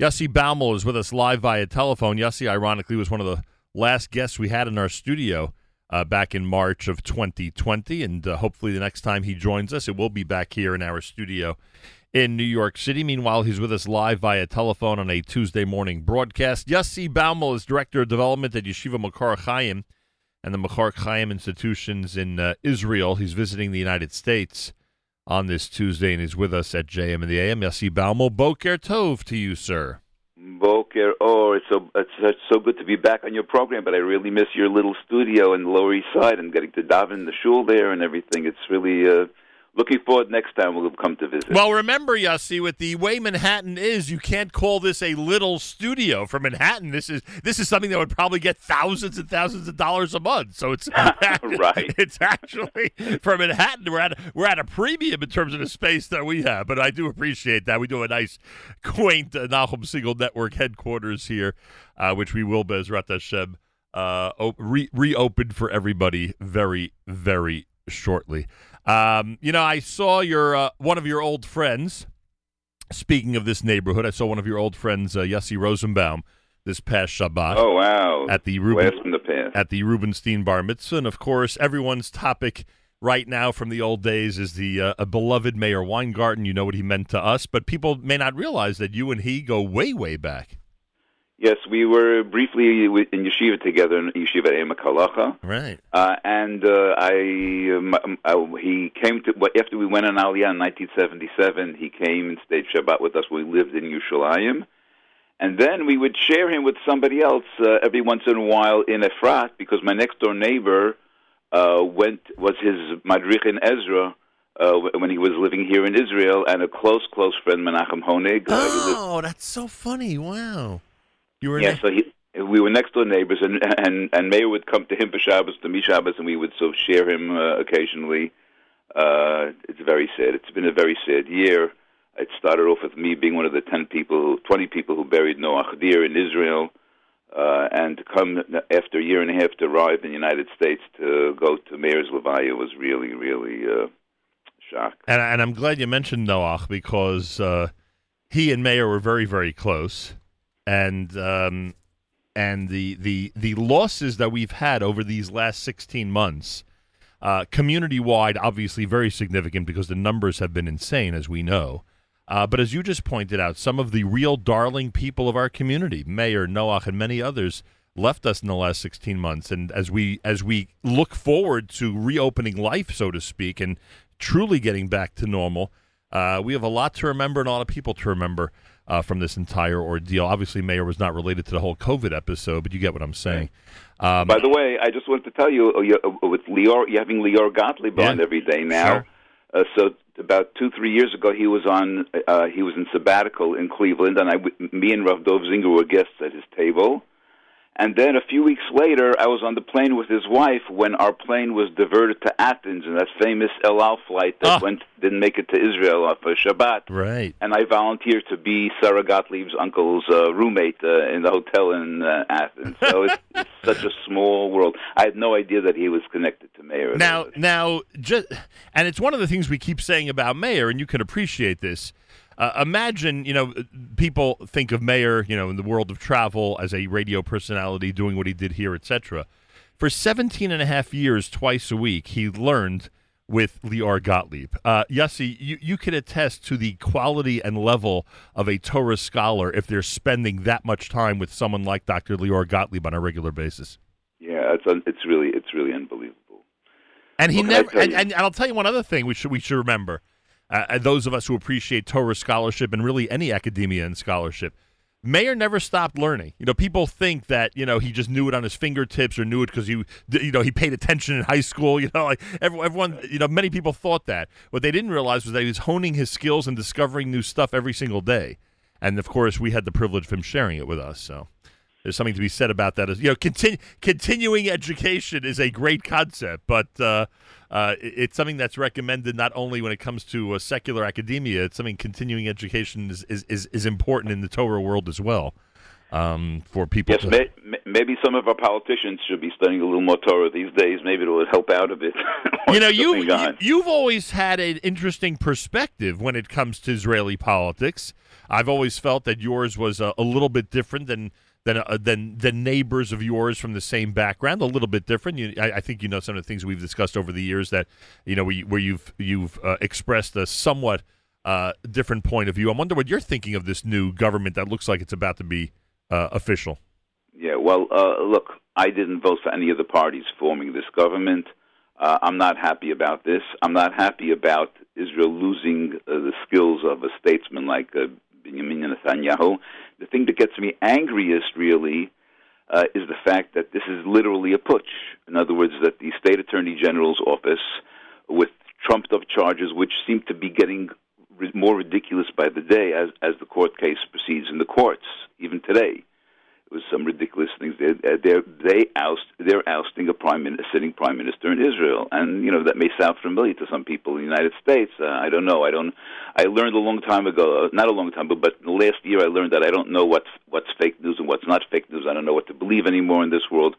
Yossi Baumel is with us live via telephone. Yossi, ironically, was one of the last guests we had in our studio uh, back in March of 2020, and uh, hopefully the next time he joins us, it will be back here in our studio in New York City. Meanwhile, he's with us live via telephone on a Tuesday morning broadcast. Yossi Baumel is Director of Development at Yeshiva Makor Chaim and the Makor Chaim institutions in uh, Israel. He's visiting the United States on this Tuesday, and he's with us at JM in the AM. Yossi Baumel, Boker Tov to you, sir. Boker, oh, it's so it's, it's so good to be back on your program, but I really miss your little studio in the Lower East Side and getting to daven in the shul there and everything. It's really uh, looking forward next time we'll come to visit. Well, remember, Yossi, with the way Manhattan is, you can't call this a little studio for Manhattan. This is this is something that would probably get thousands and thousands of dollars a month. So it's right. It's actually for Manhattan, we're at we're at a premium in terms of the space that we have. But I do appreciate that we do a nice, quaint uh, Nachum Segal Network headquarters here, uh, which we will, Bezrat Hashem, uh, re- reopened for everybody very very shortly. Um, you know, I saw your uh, one of your old friends. Speaking of this neighborhood, I saw one of your old friends, uh, Yossi Rosenbaum, this past Shabbat. Oh wow! At the Ruben, from the at the Rubenstein Bar Mitzvah, and of course, everyone's topic right now from the old days is the uh, a beloved Meir Weingarten. You know what he meant to us, but people may not realize that you and he go way, way back. Yes, we were briefly in yeshiva together in yeshiva Emek Halacha. Right. Uh, and uh, I, um, I, he came to after we went on Aliyah in 1977. He came and stayed Shabbat with us. We lived in Yerushalayim, and then we would share him with somebody else uh, every once in a while in Efrat because my next door neighbor uh, went was his madrich in Ezra. Uh, when he was living here in Israel, and a close, close friend, Menachem Honig. Uh, oh, that's so funny! Wow. You were yeah, so he, we were next door neighbors, and and and Meir would come to him for Shabbos, to me Shabbos, and we would sort of share him uh, occasionally. Uh, it's very sad. It's been a very sad year. It started off with me being one of the ten people, twenty people who buried Noach Dear in Israel, uh, and to come after a year and a half to arrive in the United States to go to Meir's Levaya was really, really uh, shock. And, and I'm glad you mentioned Noach because uh, he and Meir were very, very close and um, and the the the losses that we've had over these last 16 months, uh, community wide, obviously very significant because the numbers have been insane, as we know. Uh, but as you just pointed out, some of the real darling people of our community, Meir Noach, and many others, left us in the last 16 months. And as we as we look forward to reopening life, so to speak, and truly getting back to normal, uh, we have a lot to remember and a lot of people to remember uh, from this entire ordeal. Obviously, Meir was not related to the whole COVID episode, but you get what I'm saying. Um, By the way, I just wanted to tell you, uh, uh, with Lior, you're having Lior Gottlieb Yeah. on every day now. Sure. Uh, so about two, three years ago, he was on. Uh, he was in sabbatical in Cleveland, and I, me and Rav Dov Zinger were guests at his table. And then a few weeks later, I was on the plane with his wife when our plane was diverted to Athens, and that famous El Al flight that Ah. went didn't make it to Israel for Shabbat. right. And I volunteered to be Sarah Gottlieb's uncle's uh, roommate uh, in the hotel in uh, Athens. So it's, it's such a small world. I had no idea that he was connected to Meir. Now, now, just and it's one of the things we keep saying about Meir, and you can appreciate this. Uh, imagine, you know, people think of Meir, you know, in the world of travel as a radio personality doing what he did here, etc. For 17 and a half years, twice a week, he learned with Lior Gottlieb. Uh, Yossi, you, you can attest to the quality and level of a Torah scholar if they're spending that much time with someone like Dr. Lior Gottlieb on a regular basis. yeah, it's un- it's really it's really unbelievable. And he never. tell And, you? and, and I'll tell you one other thing we should we should remember. Uh, those of us who appreciate Torah scholarship and really any academia and scholarship, Meir never stopped learning. You know, people think that you know he just knew it on his fingertips or knew it because he you know he paid attention in high school. You know, like everyone, everyone you know many people thought that. What they didn't realize was that he was honing his skills and discovering new stuff every single day. And of course, we had the privilege of him sharing it with us. So there's something to be said about that. As you know, continu- continuing education is a great concept, but uh, uh, it's something that's recommended not only when it comes to uh, secular academia. It's something continuing education is, is, is, is important in the Torah world as well. um, for people. Yes, to... may, maybe some of our politicians should be studying a little more Torah these days. Maybe it would help out a bit. you know, you've, you, you've always had an interesting perspective when it comes to Israeli politics. I've always felt that yours was a, a little bit different than than uh, than than neighbors of yours from the same background. A little bit different. You, I, I, think you know some of the things we've discussed over the years that you know where, you, where you've you've uh, expressed a somewhat uh, different point of view. I wonder what you're thinking of this new government that looks like it's about to be uh, official. Yeah, well, uh, look, I didn't vote for any of the parties forming this government. Uh, I'm not happy about this. I'm not happy about Israel losing the skills of a statesman like Benjamin Netanyahu. The thing that gets me angriest, really, uh, is the fact that this is literally a putsch. In other words, that the state attorney general's office, with trumped up charges, which seem to be getting more ridiculous by the day as as the court case proceeds in the courts, even today with some ridiculous things. They're, they're, they oust, they're ousting a prime minister, sitting prime minister in Israel, and you know that may sound familiar to some people in the United States. Uh, I don't know. I don't. I learned a long time ago, uh, not a long time, but but last year I learned that I don't know what's what's fake news and what's not fake news. I don't know what to believe anymore in this world.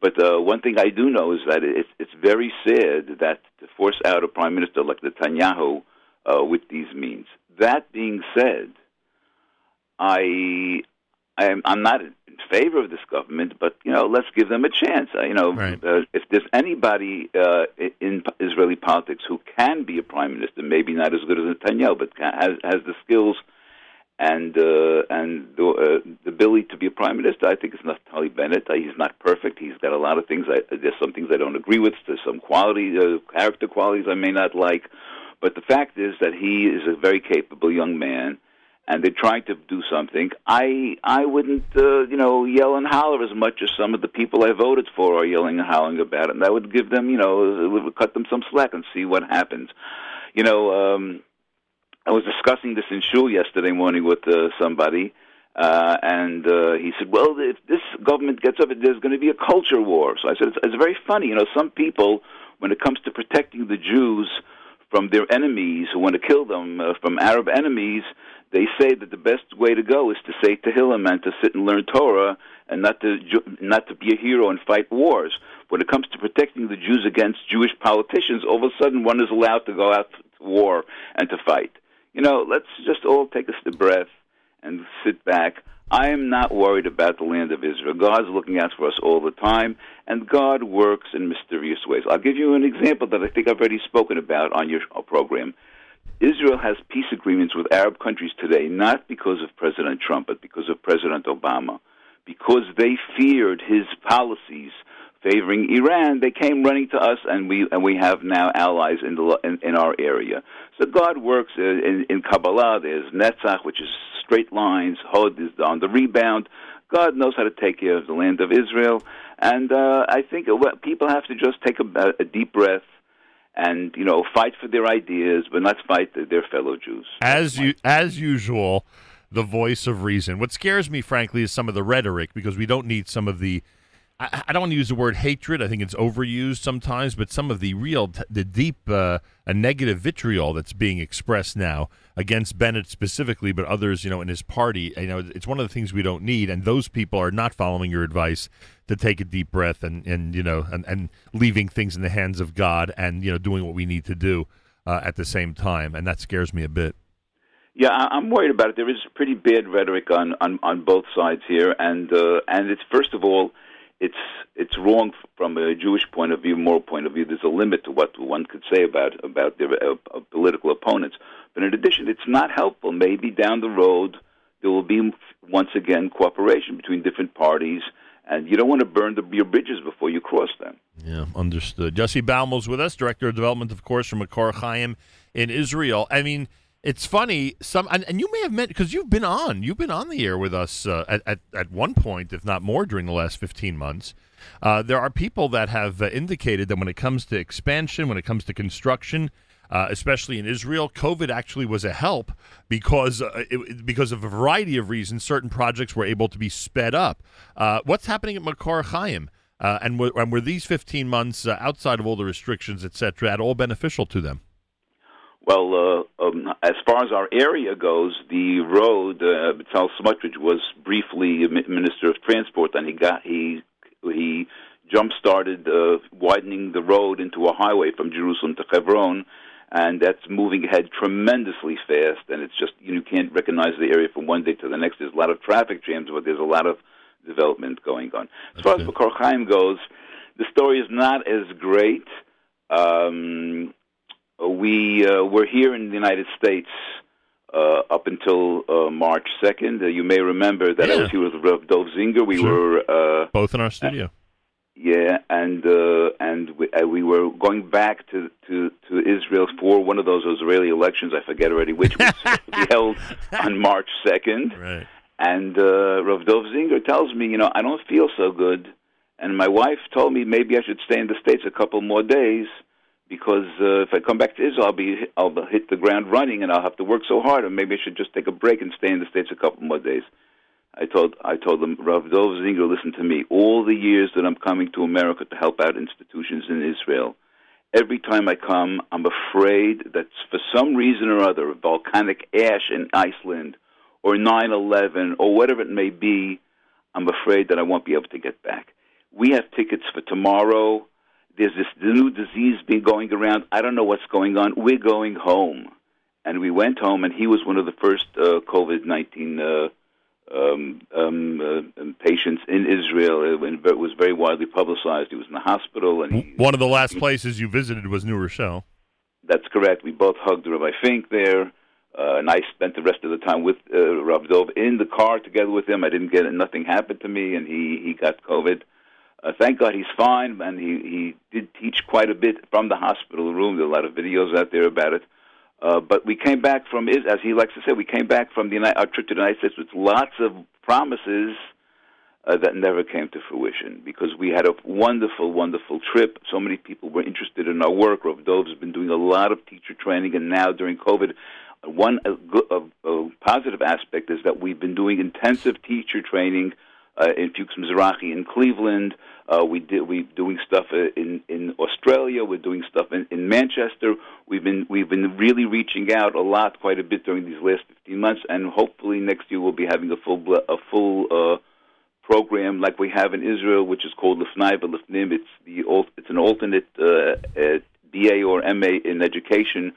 But uh, one thing I do know is that it's it's very sad that to force out a prime minister like Netanyahu uh, with these means. That being said, I I'm, I'm not in favor of this government, but you know, let's give them a chance. Uh, you know, right. uh, if there's anybody uh, in Israeli politics who can be a prime minister, maybe not as good as Netanyahu, but can, has has the skills and uh, and the, uh, the ability to be a prime minister, I think it's not Naftali Bennett. Uh, he's not perfect. He's got a lot of things. I, there's some things I don't agree with. There's some quality, uh, character qualities I may not like. But the fact is that he is a very capable young man and they're trying to do something, I I wouldn't uh, you know yell and holler as much as some of the people I voted for are yelling and howling about it. And that would give them you know would cut them some slack and see what happens. You know, um, I was discussing this in shul yesterday morning with uh, somebody. Uh, and uh, he said, "Well, if this government gets up, there's going to be a culture war." So I said, "It's, it's very funny. You know, some people, when it comes to protecting the Jews from their enemies who want to kill them, uh, from Arab enemies, they say that the best way to go is to say Tehillim and to sit and learn Torah and not to not to be a hero and fight wars. When it comes to protecting the Jews against Jewish politicians, all of a sudden one is allowed to go out to war and to fight. You know, let's just all take a breath and sit back. I am not worried about the land of Israel. God's looking out for us all the time, and God works in mysterious ways. I'll give you an example that I think I've already spoken about on your program. Israel has peace agreements with Arab countries today, not because of President Trump, but because of President Obama. Because they feared his policies favoring Iran, they came running to us, and we and we have now allies in the in, in our area. So God works in, in Kabbalah. There's Netzach, which is straight lines. Hod is on the rebound. God knows how to take care of the land of Israel, and uh, I think people have to just take a, a deep breath and you know fight for their ideas, but not fight their fellow Jews. As you as usual, the voice of reason. What scares me, frankly, is some of the rhetoric because we don't need some of the. I, I don't want to use the word hatred. I think it's overused sometimes, but some of the real, the deep, uh, a negative vitriol that's being expressed now against Bennett specifically, but others, you know, in his party. You know, it's one of the things we don't need, and those people are not following your advice to take a deep breath and and you know and and leaving things in the hands of God and you know doing what we need to do uh, at the same time, and that scares me a bit. Yeah, I'm worried about it. There is pretty bad rhetoric on on, on both sides here, and uh, and it's first of all, it's it's wrong from a Jewish point of view, moral point of view. There's a limit to what one could say about about their uh, political opponents. But in addition, it's not helpful. Maybe down the road there will be once again cooperation between different parties and you don't want to burn the, your bridges before you cross them. Yeah, understood. Yossi Baumel's with us, director of development, of course, from Makor Chaim in Israel. I mean, it's funny. Some and, and you may have met because you've been on. You've been on the air with us uh, at, at at one point, if not more, during the last fifteen months. Uh, there are people that have uh, indicated that when it comes to expansion, when it comes to construction, uh, especially in Israel. COVID actually was a help because uh, it, because of a variety of reasons. Certain projects were able to be sped up. Uh, what's happening at Makor Chaim? And, were, and were these 15 months outside of all the restrictions, et cetera, at all beneficial to them? Well, uh, um, as far as our area goes, the road, uh, Smotrich was briefly Minister of Transport, and he got he he jump started uh, widening the road into a highway from Jerusalem to Hebron, and that's moving ahead tremendously fast. And it's just you know, you can't recognize the area from one day to the next. There's a lot of traffic jams, but there's a lot of development going on. As far as Be'er Chaim goes, the story is not as great. Um, we uh, were here in the United States uh, up until uh, March 2nd. Uh, you may remember that Yeah. I was here with Rav Dov Zinger. We Sure. were, uh, Both in our studio. yeah, and uh, and we, uh, we were going back to, to, to Israel for one of those Israeli elections. I forget already which was supposed to be held on March 2nd. Right. And uh, Rav Dov Zinger tells me, you know, I don't feel so good. And my wife told me maybe I should stay in the States a couple more days because uh, if I come back to Israel, I'll be I'll hit the ground running and I'll have to work so hard. And maybe I should just take a break and stay in the States a couple more days. I told I told them, Rav Dov Zinger, listen to me. All the years that I'm coming to America to help out institutions in Israel, every time I come, I'm afraid that for some reason or other, volcanic ash in Iceland or 9/11 or whatever it may be, I'm afraid that I won't be able to get back. We have tickets for tomorrow. There's this new disease being going around. I don't know what's going on. We're going home, and we went home, and he was one of the first uh, COVID 19 uh, um, um, uh, um, patients in Israel. It, it was very widely publicized. He was in the hospital, and he, One of the last places you visited was New Rochelle. that's correct. We both hugged Rabbi Fink there, uh, and I spent the rest of the time with uh, Rav Dov in the car together with him. I didn't get it; nothing happened to me, and he he got COVID. Uh, thank God he's fine, and he he did teach quite a bit from the hospital room. There are a lot of videos out there about it. Uh, but we came back from, as he likes to say, we came back from the United, our trip to the United States with lots of promises uh, that never came to fruition because we had a wonderful, wonderful trip. So many people were interested in our work. Rav Dov has been doing a lot of teacher training, and now during COVID, one go- uh, uh, positive aspect is that we've been doing intensive teacher training uh, in Fuchs Mizrachi in Cleveland. Uh, we did we doing stuff uh, in in Australia. We're doing stuff in, in Manchester. We've been we've been really reaching out a lot, quite a bit during these last 15 months, and hopefully next year we'll be having a full a full uh, program like we have in Israel, which is called Lifnai Lifnim. It's the it's an alternate uh, uh, BA or MA in education,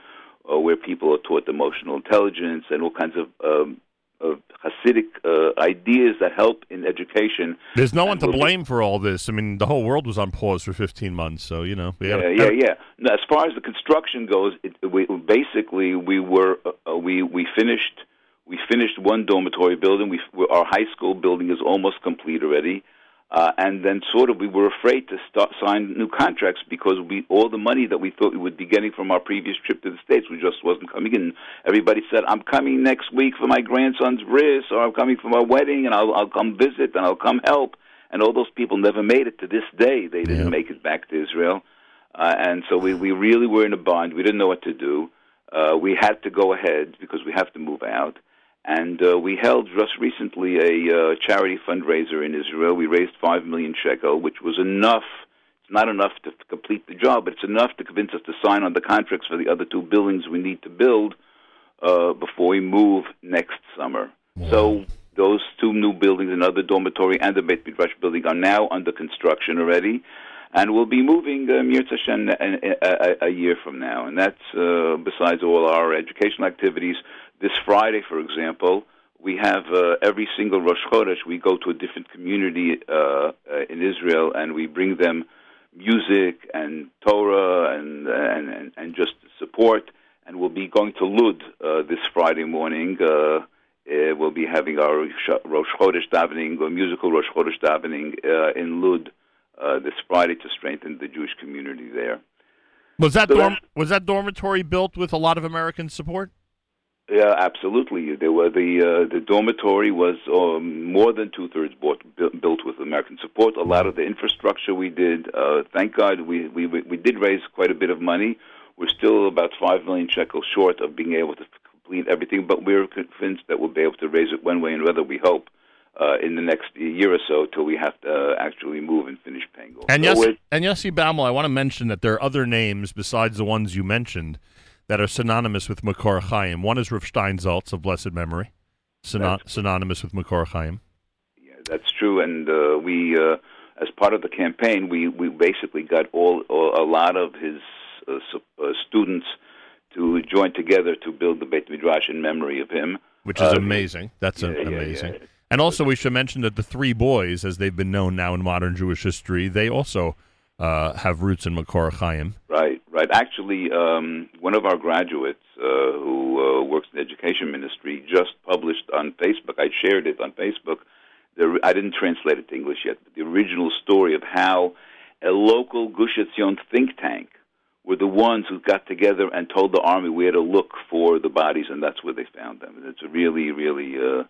uh, where people are taught emotional intelligence and all kinds of um, of Hasidic uh, ideas that help in education. There's no one to blame for all this. I mean, the whole world was on pause for 15 months, so you know. Yeah, gotta- yeah, yeah. As far as the construction goes, it, we, basically we were uh, we we finished we finished one dormitory building. We our high school building is almost complete already, uh, and then sort of we were afraid to start sign new contracts because we all the money that we thought we would be getting from our previous trip to the states we just wasn't coming in. Everybody said, "I'm coming next week for my grandson's bris, or I'm coming for my wedding, and I'll I'll come visit and I'll come help." And all those people never made it to this day. They didn't Yeah. make it back to Israel. Uh, and so we, we really were in a bind. We didn't know what to do. Uh, we had to go ahead because we have to move out. And uh, we held just recently a uh, charity fundraiser in Israel. We raised five million shekel, which was enough. It's not enough to complete the job, but it's enough to convince us to sign on the contracts for the other two buildings we need to build uh, before we move next summer. So those two new buildings, another dormitory and the Beit Midrash building, are now under construction already, and we'll be moving uh, Mirza a, a, a year from now. And that's uh, besides all our educational activities. This Friday, for example, we have uh, every single Rosh Chodesh we go to a different community uh, uh, in Israel, and we bring them music and Torah and and and, and just support. And we'll be going to Lud uh, this Friday morning. Uh, uh, we'll be having our Rosh Chodesh davening, or musical Rosh Chodesh davening uh, in Lud uh, this Friday to strengthen the Jewish community there. Was that So dorm- was that dormitory built with a lot of American support? Yeah, absolutely. There were the uh, the dormitory was um, more than two thirds built, built with American support. A lot of the infrastructure we did. Uh, thank God we, we we did raise quite a bit of money. We're still about five million shekels short of being able to complete everything, but we're convinced that we'll be able to raise it one way and another. We hope uh, in the next year or so till we have to uh, actually move and finish paying off. And So yes, and Yossi Baumel, I want to mention that there are other names besides the ones you mentioned that are synonymous with Makor Chaim. One is Rav Steinsaltz of blessed memory, syno- synonymous with Makor Chaim. Yeah, that's true. And uh, we, uh, as part of the campaign, we, we basically got all, all a lot of his uh, uh, students to join together to build the Beit Midrash in memory of him. Which is uh, amazing. That's yeah, amazing. Yeah. And also, we should mention that the three boys, as they've been known now in modern Jewish history, they also uh, have roots in Makor Chaim. Right, right. Actually, um, one of our graduates uh, who uh, works in the education ministry just published on Facebook. I shared it on Facebook. The, I didn't translate it to English yet. But the original story of how a local Gush Etzion think tank were the ones who got together and told the army where to look for the bodies, and that's where they found them. And it's a really, really uh,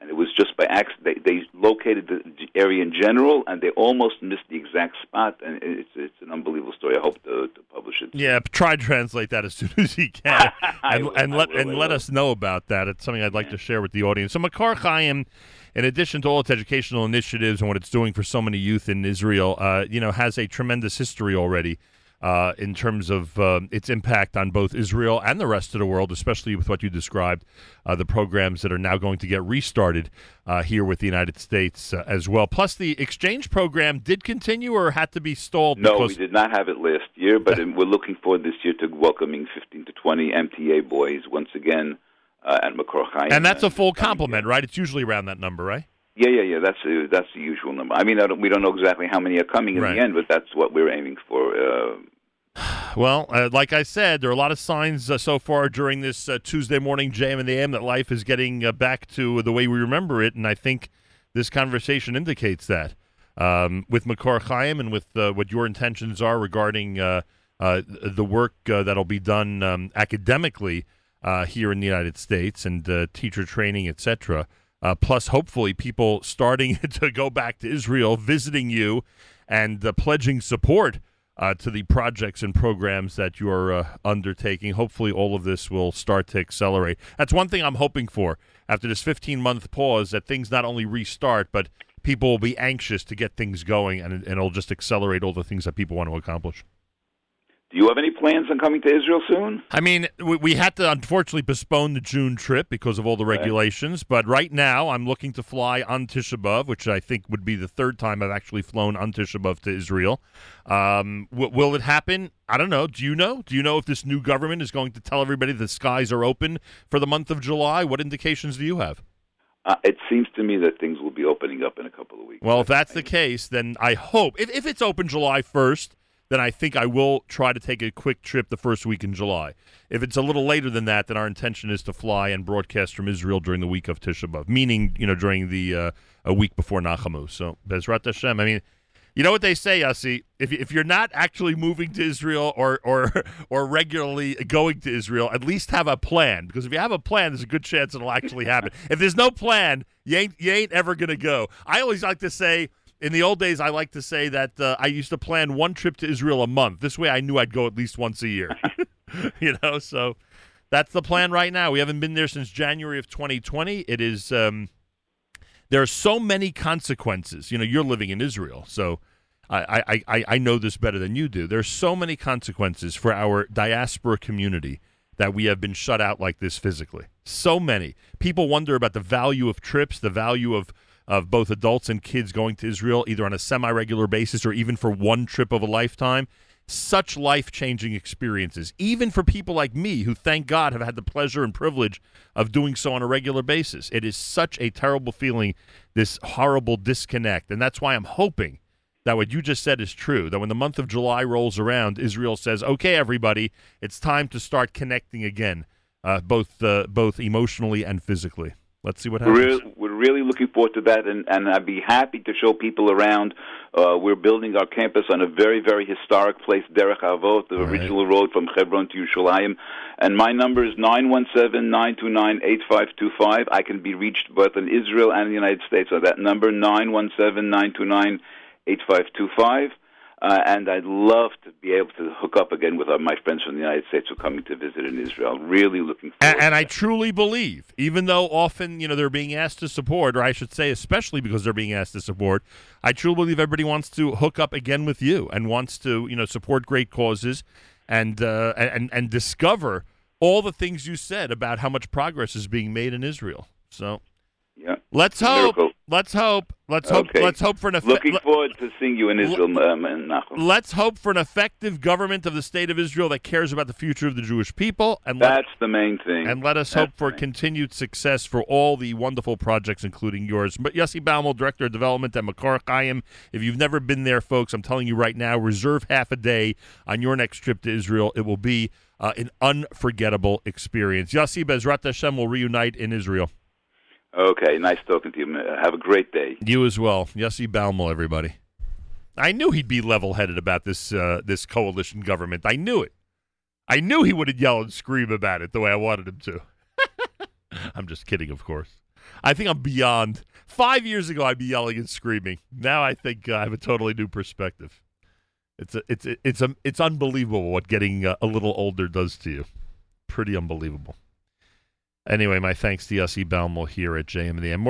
and it was just by accident. They, they located the area in general, and they almost missed the exact spot. And it's it's an unbelievable story. I hope to, to publish it. Yeah, try to translate that as soon as you can, and, will, and let will, and let us know about that. It's something I'd like yeah. to share with the audience. So Makor Chaim, in addition to all its educational initiatives and what it's doing for so many youth in Israel, uh, you know, has a tremendous history already uh, in terms of uh, its impact on both Israel and the rest of the world, especially with what you described, uh, the programs that are now going to get restarted uh, here with the United States uh, as well. Plus, the exchange program did continue or had to be stalled? No, we did not have it last year, but we're looking forward this year to welcoming 15 to 20 MTA boys once again uh, at Makor Chaim. And that's a full complement, right? It's usually around that number, right? Yeah, yeah, yeah. That's uh, that's the usual number. I mean, I don't, we don't know exactly how many are coming in right. the end, but that's what we're aiming for. Uh, well, uh, like I said, there are a lot of signs uh, so far during this uh, Tuesday morning JM in the AM that life is getting uh, back to the way we remember it, and I think this conversation indicates that. Um, with Makor Chaim and with uh, what your intentions are regarding the work that'll be done um, academically here in the United States and teacher training, etc. Uh, plus, hopefully, people starting to go back to Israel, visiting you, and uh, pledging support uh, to the projects and programs that you're uh, undertaking. Hopefully, all of this will start to accelerate. That's one thing I'm hoping for after this 15 month pause that things not only restart, but people will be anxious to get things going, and, and it'll just accelerate all the things that people want to accomplish. Do you have any plans on coming to Israel soon? I mean, we, we had to unfortunately postpone the June trip because of all the regulations. Right. But right now, I'm looking to fly on Tisha B'av, which I think would be the third time I've actually flown on Tisha B'av to Israel. Um, w- will it happen? I don't know. Do you know? Do you know if this new government is going to tell everybody the skies are open for the month of July? What indications do you have? Uh, it seems to me that things will be opening up in a couple of weeks. Well, if that's the case, then I hope if, if it's open July 1st, then I think I will try to take a quick trip the first week in July. If it's a little later than that, then our intention is to fly and broadcast from Israel during the week of Tisha B'av, meaning you know during the uh, a week before Nachamu. So Bezrat Hashem. I mean, you know what they say, Yossi? If if you're not actually moving to Israel or or or regularly going to Israel, at least have a plan. Because if you have a plan, there's a good chance it'll actually happen. if there's no plan, you ain't you ain't ever gonna go. I always like to say in the old days, I like to say that uh, I used to plan one trip to Israel a month. This way, I knew I'd go at least once a year. you know, so that's the plan right now. We haven't been there since January of 2020. It is um, there are so many consequences. You know, you're living in Israel, so I, I, I, I know this better than you do. There's so many consequences for our diaspora community that we have been shut out like this physically. So many people wonder about the value of trips, the value of of both adults and kids going to Israel either on a semi regular basis or even for one trip of a lifetime. Such life changing experiences, even for people like me who, thank God, have had the pleasure and privilege of doing so on a regular basis. It is such a terrible feeling, this horrible disconnect. And that's why I'm hoping that what you just said is true. That when the month of July rolls around, Israel says, "Okay, everybody, it's time to start connecting again, uh, both uh, both emotionally and physically." Let's see what happens. We're, we're really looking forward to that, and, and I'd be happy to show people around. Uh, we're building our campus on a very, very historic place, Derech Avot, the right. original road from Hebron to Yerushalayim. And my number is nine one seven nine two nine eight five two five. I can be reached both in Israel and the United States on that number, nine one seven nine two nine eight five two five. Uh, and I'd love to be able to hook up again with uh, my friends from the United States who are coming to visit in Israel. Really looking forward. And, and I truly believe, even though often you know they're being asked to support, or I should say, especially because they're being asked to support, I truly believe everybody wants to hook up again with you and wants to you know support great causes and uh, and and discover all the things you said about how much progress is being made in Israel. So Yeah. let's hope. Miracle. Let's hope. Let's hope. Okay. Let's hope for an Looking effective. forward to seeing you in Israel, um, and Nachum. Let's hope for an effective government of the state of Israel that cares about the future of the Jewish people, and let, That's the main thing. and let us That's hope for continued success for all the wonderful projects, including yours. But Yossi Baumel, Director of Development at Makor Chaim. If you've never been there, folks, I'm telling you right now, reserve half a day on your next trip to Israel. It will be uh, an unforgettable experience. Yossi Bezrat Hashem will reunite in Israel. Okay, nice talking to you. Have a great day. You as well, Yossi Baumel, everybody. I knew he'd be level-headed about this uh, this coalition government. I knew it. I knew he would yell and scream about it the way I wanted him to. I'm just kidding, of course. I think I'm beyond. Five years ago, I'd be yelling and screaming. Now I think uh, I have a totally new perspective. It's a, it's a, it's a, it's unbelievable what getting uh, a little older does to you. Pretty unbelievable. Anyway, my thanks to Yossi Baumel here at JM in the AM.